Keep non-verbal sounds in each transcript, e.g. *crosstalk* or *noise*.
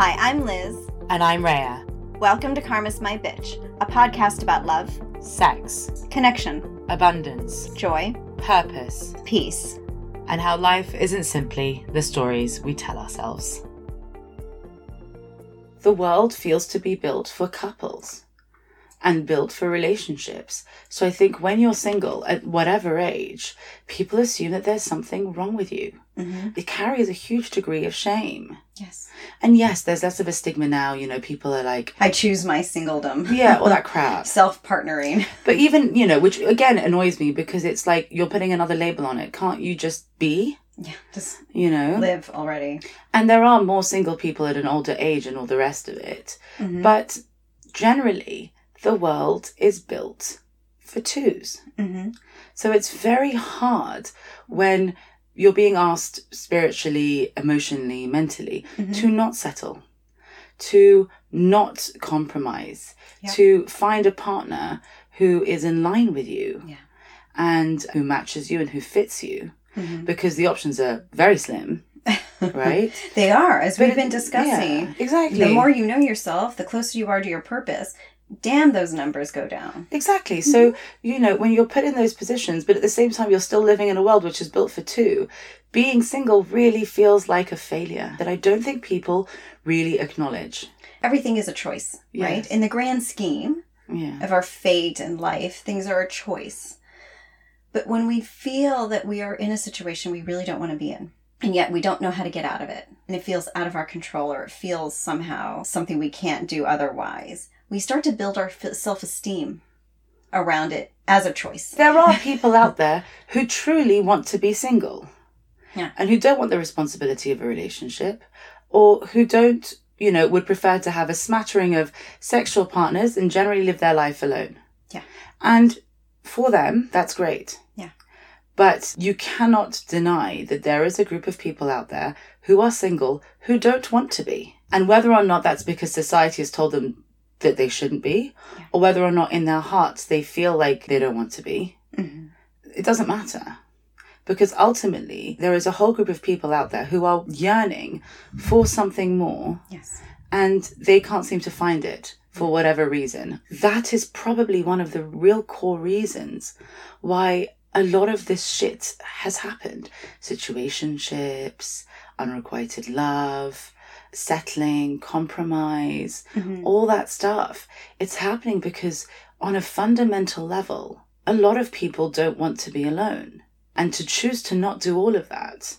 Hi, I'm Liz. And I'm Rhea. Welcome to Karma's My Bitch, a podcast about love, Sex, connection, abundance, joy, purpose, peace. and how life isn't simply the stories we tell ourselves. The world feels to be built for couples and built for relationships. So I think when you're single at whatever age, people assume that there's something wrong with you. Mm-hmm. It carries a huge degree of shame. Yes. And yes, there's less of a stigma now. You know, people are like, I choose my singledom. yeah, all that crap. *laughs* Self partnering. *laughs* But even, you know, which again annoys me because it's like you're putting another label on it. Can't you just be, Yeah, just you know? live already. And there are more single people at an older age and all the rest of it. Mhm. But generally, the world is built for twos. Mm-hmm. So it's very hard when you're being asked spiritually, emotionally, mentally Mm-hmm. to not settle, to not compromise, Yeah. to find a partner who is in line with you Yeah. and who matches you and who fits you Mhm. because the options are very slim, *laughs* right? They are, as we've been discussing. yeah, exactly. The more you know yourself, the closer you are to your purpose. Damn, those numbers go down. Exactly. So, mm-hmm. you know, when you're put in those positions, but at the same time, you're still living in a world which is built for two, being single really feels like a failure that I don't think people really acknowledge. Everything is a choice, right? In the grand scheme Yeah. of our fate and life, things are a choice. But when we feel that we are in a situation we really don't want to be in, and yet we don't know how to get out of it, and it feels out of our control or it feels somehow something we can't do otherwise, we start to build our self esteem around it as a choice. There are *laughs* people out there who truly want to be single. Yeah. And who don't want the responsibility of a relationship or who don't, you know, would prefer to have a smattering of sexual partners and generally live their life alone. Yeah. And for them, that's great. Yeah. But you cannot deny that there is a group of people out there who are single who don't want to be. And whether or not that's because society has told them that they shouldn't be, Yeah. or whether or not in their hearts they feel like they don't want to be, Mhm. it doesn't matter. Because ultimately, there is a whole group of people out there who are yearning for something more Yes. and they can't seem to find it for whatever reason. That is probably one of the real core reasons why a lot of this shit has happened. Situationships, unrequited love, settling, compromise, Mhm. all that stuff. It's happening because on a fundamental level, a lot of people don't want to be alone. And to choose to not do all of that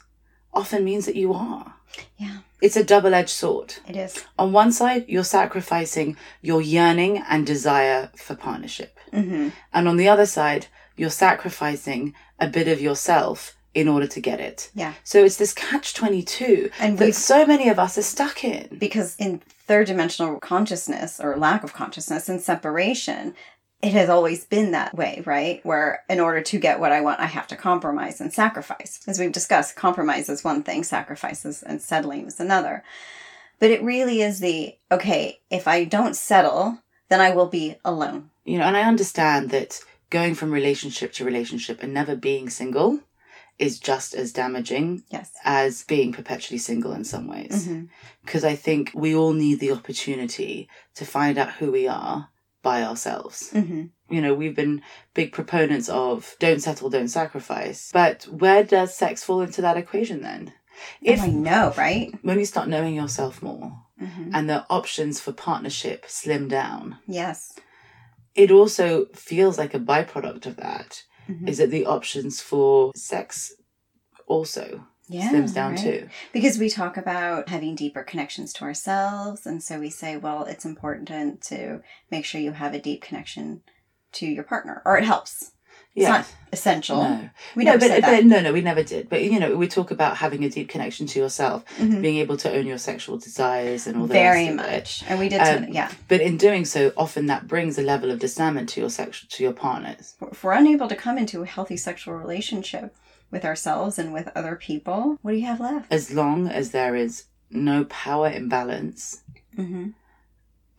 often means that you are. Yeah, It's a double edged sword. it is. On one side, you're sacrificing your yearning and desire for partnership. hmm And on the other side, you're sacrificing a bit of yourself in order to get it. Yeah. So it's this catch 22 And that so many of us are stuck in. because in third dimensional consciousness or lack of consciousness and separation it has always been that way right where in order to get what i want i have to compromise and sacrifice as we've discussed compromise is one thing sacrifices and settling is another but it really is the okay if i don't settle then i will be alone You know, and I understand that going from relationship to relationship and never being single is just as damaging yes as being perpetually single in some ways. Because I think we all need the opportunity to find out who we are by ourselves. hmm You know, we've been big proponents of don't settle, don't sacrifice. But where does sex fall into that equation then? If i know right when you start knowing yourself more hmm and the options for partnership slim down, yes it also feels like a byproduct of that Mhm. is that the options for sex also yeah slims down right. too. Because we talk about having deeper connections to ourselves. And so we say, well, it's important to make sure you have a deep connection to your partner, or it helps. It's Yeah. not essential. No. We no, never but, but no, no, we never did. But you know, we talk about having a deep connection to yourself, Mhm. being able to own your sexual desires and all that. Very rest of it. much. And we did, Um, yeah. But in doing so, often that brings a level of discernment to your sexual to your partners. If we're unable to come into a healthy sexual relationship with ourselves and with other people, what do you have left? As long as there is no power imbalance Mm-hmm.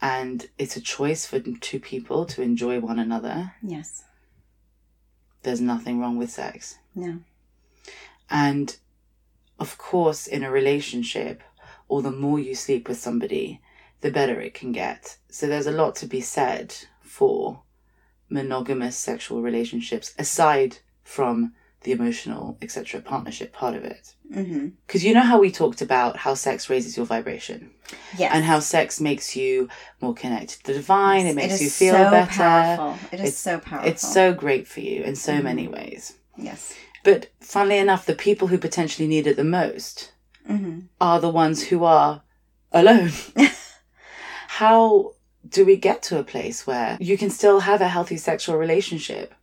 and it's a choice for two people to enjoy one another, Yes. There's nothing wrong with sex. No. And of course, in a relationship, or the more you sleep with somebody, the better it can get. So there's a lot to be said for monogamous sexual relationships aside from the emotional, etc., partnership part of it. Mm-hmm. Because you know how we talked about how sex raises your vibration Yes. and how sex makes you more connected to the divine, it makes you feel so better. Powerful. It is It's- so powerful. It's so great for you in so Mhm. many ways. yes. But funnily enough, the people who potentially need it the most Mm-hmm. are the ones who are alone. *laughs* How do we get to a place where you can still have a healthy sexual relationship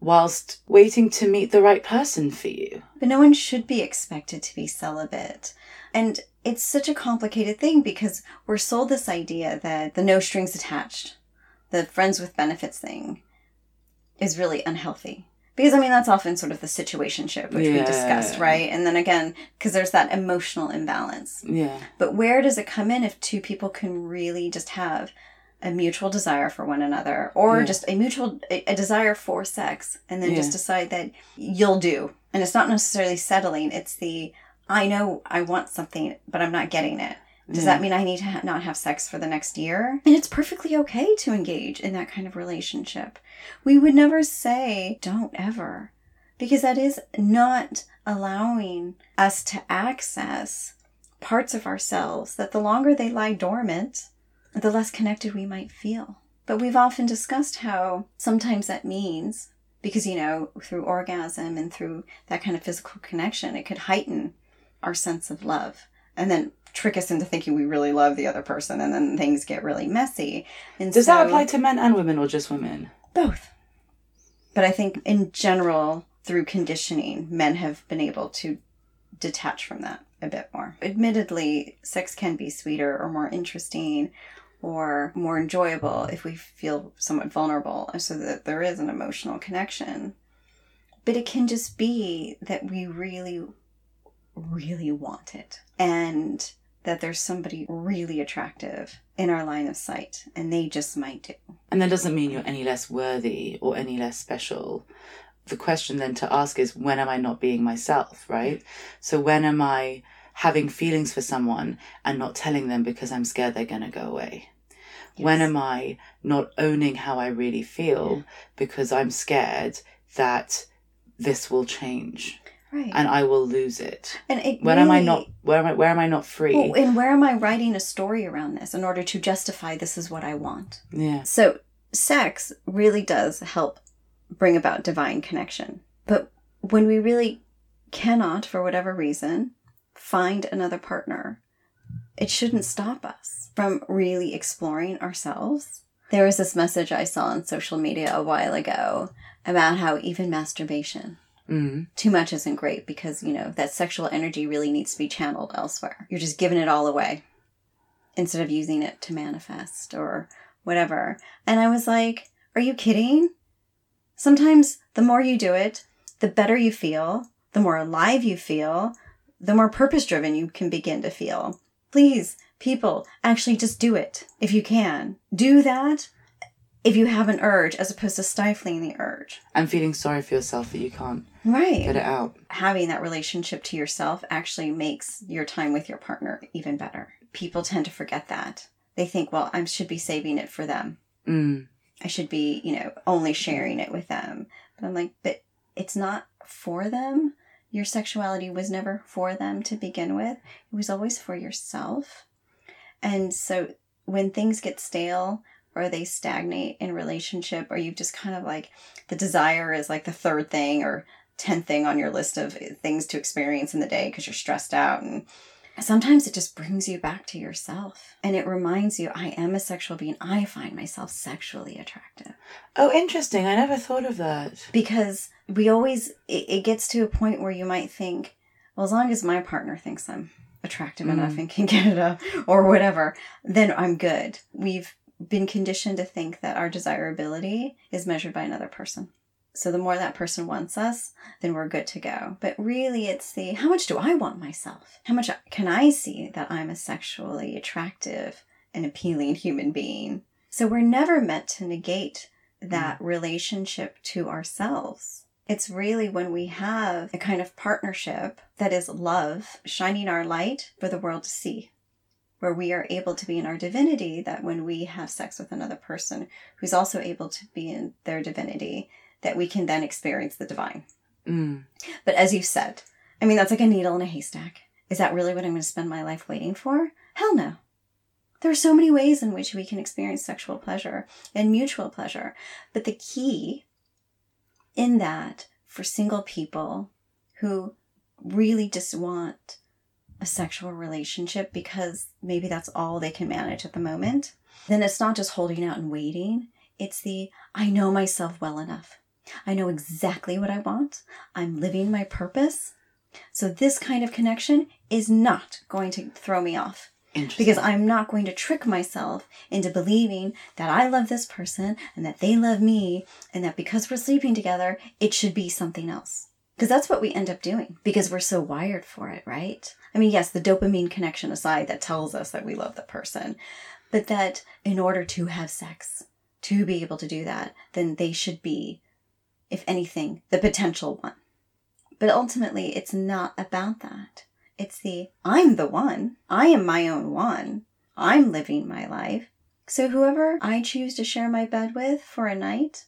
whilst waiting to meet the right person for you? But no one should be expected to be celibate. And it's such a complicated thing because we're sold this idea that the no strings attached, the friends with benefits thing is really unhealthy. Because I mean that's often sort of the situationship which we discussed, right? And then again, because there's that emotional imbalance. Yeah. But where does it come in if two people can really just have a mutual desire for one another or Yeah. just a mutual a, a desire for sex and then just decide that you'll do. And it's not necessarily settling, it's the I know I want something but I'm not getting it. Does Yeah. that mean I need to ha- not have sex for the next year? And it's perfectly okay to engage in that kind of relationship. We would never say don't ever because that is not allowing us to access parts of ourselves that the longer they lie dormant, the less connected we might feel. But we've often discussed how sometimes that means, because, you know, through orgasm and through that kind of physical connection, it could heighten our sense of love and then trick us into thinking we really love the other person and then things get really messy. And Does so, that apply to men and women or just women? both. But I think in general, through conditioning, men have been able to detach from that a bit more. Admittedly, sex can be sweeter or more interesting or more enjoyable if we feel somewhat vulnerable so that there is an emotional connection. But it can just be that we really, really want it. And that there's somebody really attractive in our line of sight, and they just might do. And that doesn't mean you're any less worthy or any less special. The question then to ask is when am I not being myself, right? So when am I having feelings for someone and not telling them because I'm scared they're going to go away? When am I not owning how I really feel because I'm scared that this will change Right. and I will lose it? And it When am I not where am I where am I not free? Well, and where am I writing a story around this in order to justify this is what I want? yeah. So, sex really does help bring about divine connection. But when we really cannot, for whatever reason, find another partner, it shouldn't stop us from really exploring ourselves. There was this message I saw on social media a while ago about how even masturbation Mm. too much isn't great because you know that sexual energy really needs to be channeled elsewhere you're just giving it all away instead of using it to manifest or whatever and i was like are you kidding sometimes the more you do it the better you feel the more alive you feel the more purpose driven you can begin to feel please people actually just do it if you can do that if you have an urge as opposed to stifling the urge And feeling sorry for yourself that you can't right get it out. having that relationship to yourself actually makes your time with your partner even better. People tend to forget that. They think, well, I should be saving it for them. Mm. I should be, you know, only mm-hmm. sharing it with them. But I'm like, but it's not for them. Your sexuality was never for them to begin with. It was always for yourself. And so when things get stale or they stagnate in relationship or you've just kind of like the desire is like the third thing or 10th thing on your list of eh, things to experience in the day because you're stressed out and sometimes it just brings you back to yourself and it reminds you i am a sexual being i find myself sexually attractive Oh, interesting. I never thought of that. because we always it, it gets to a point where you might think well as long as my partner thinks i'm attractive Mm. enough and can *laughs* get it up or whatever then i'm good we've been conditioned to think that our desirability is measured by another person so the more that person wants us then we're good to go but really it's the how much do i want myself how much can i see that i'm a sexually attractive and appealing human being so we're never meant to negate that mm. relationship to ourselves. It's really when we have a kind of partnership that is love, shining our light for the world to see. where we are able to be in our divinity, that when we have sex with another person who's also able to be in their divinity, that we can then experience the divine. Mm. But as you said, I mean, that's like a needle in a haystack. Is that really what I'm going to spend my life waiting for? Hell no. There are so many ways in which we can experience sexual pleasure and mutual pleasure. But the key in that for single people who really just want a sexual relationship because maybe that's all they can manage at the moment, then it's not just holding out and waiting. It's the I know myself well enough. I know exactly what I want. I'm living my purpose. So this kind of connection is not going to throw me off because I'm not going to trick myself into believing that I love this person and that they love me and that because we're sleeping together, it should be something else. Because that's what we end up doing because we're so wired for it, right? I mean, yes, the dopamine connection aside that tells us that we love the person, but that in order to have sex, to be able to do that, then they should be, if anything, the potential one. But ultimately, it's not about that. It's the I'm the one. I am my own one. I'm living my life. So whoever I choose to share my bed with for a night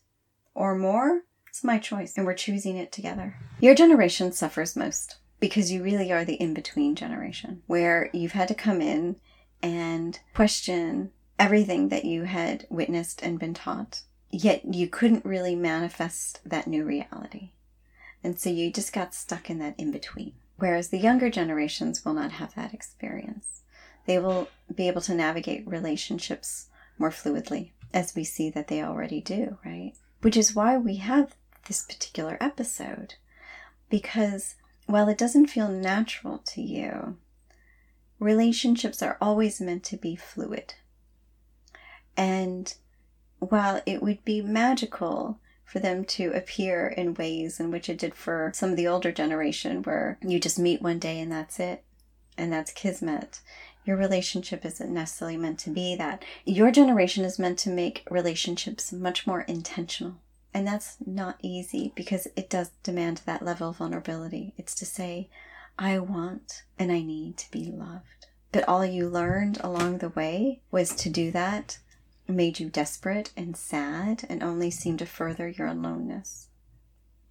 or more, it's my choice and we're choosing it together. Your generation suffers most because you really are the in between generation where you've had to come in and question everything that you had witnessed and been taught. Yet you couldn't really manifest that new reality. And so you just got stuck in that in between. Whereas the younger generations will not have that experience. They will be able to navigate relationships more fluidly, as we see that they already do, right? Which is why we have this particular episode. Because while it doesn't feel natural to you, relationships are always meant to be fluid. And while it would be magical for them to appear in ways in which it did for some of the older generation, where you just meet one day and that's it, and that's kismet. Your relationship isn't necessarily meant to be that. Your generation is meant to make relationships much more intentional. And that's not easy because it does demand that level of vulnerability. It's to say, I want and I need to be loved. But all you learned along the way was to do that made you desperate and sad and only seemed to further your aloneness.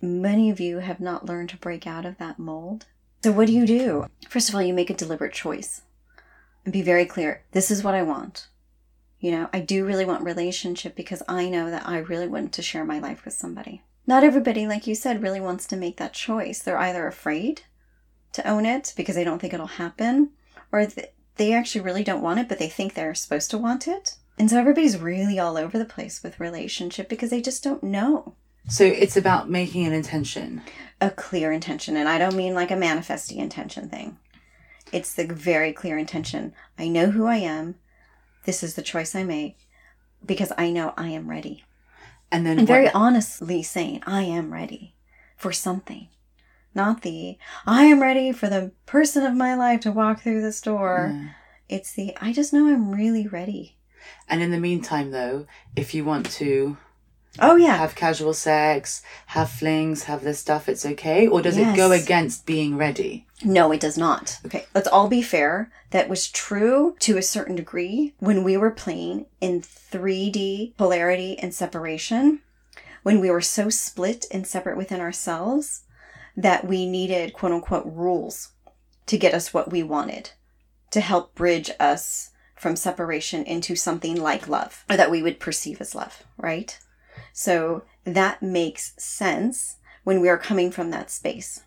Many of you have not learned to break out of that mold. So, what do you do? First of all, you make a deliberate choice and be very clear this is what I want. You know, I do really want relationship because I know that I really want to share my life with somebody. Not everybody, like you said, really wants to make that choice. They're either afraid to own it because they don't think it'll happen, or they actually really don't want it, but they think they're supposed to want it. And so everybody's really all over the place with relationship because they just don't know. So it's about making an intention. A clear intention. And I don't mean like a manifesting intention thing. It's the very clear intention. I know who I am. This is the choice I make because I know I am ready. And then And very honestly saying, I am ready for something. Not the, I am ready for the person of my life to walk through this door. Yeah. It's the, I just know I'm really ready. And in the meantime, though, if you want to Oh, yeah. have casual sex, have flings, have this stuff, it's okay? Or does it go against being ready? No, it does not. Okay, let's all be fair. That was true to a certain degree when we were playing in 3D polarity and separation, when we were so split and separate within ourselves that we needed quote unquote rules to get us what we wanted, to help bridge us from separation into something like love, or that we would perceive as love, right? So that makes sense when we are coming from that space.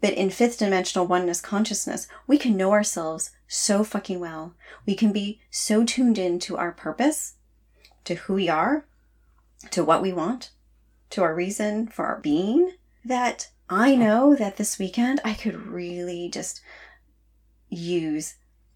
But in fifth dimensional oneness consciousness, we can know ourselves so fucking well. We can be so tuned in to our purpose, to who we are, to what we want, to our reason for our being, that I know that this weekend I could really just use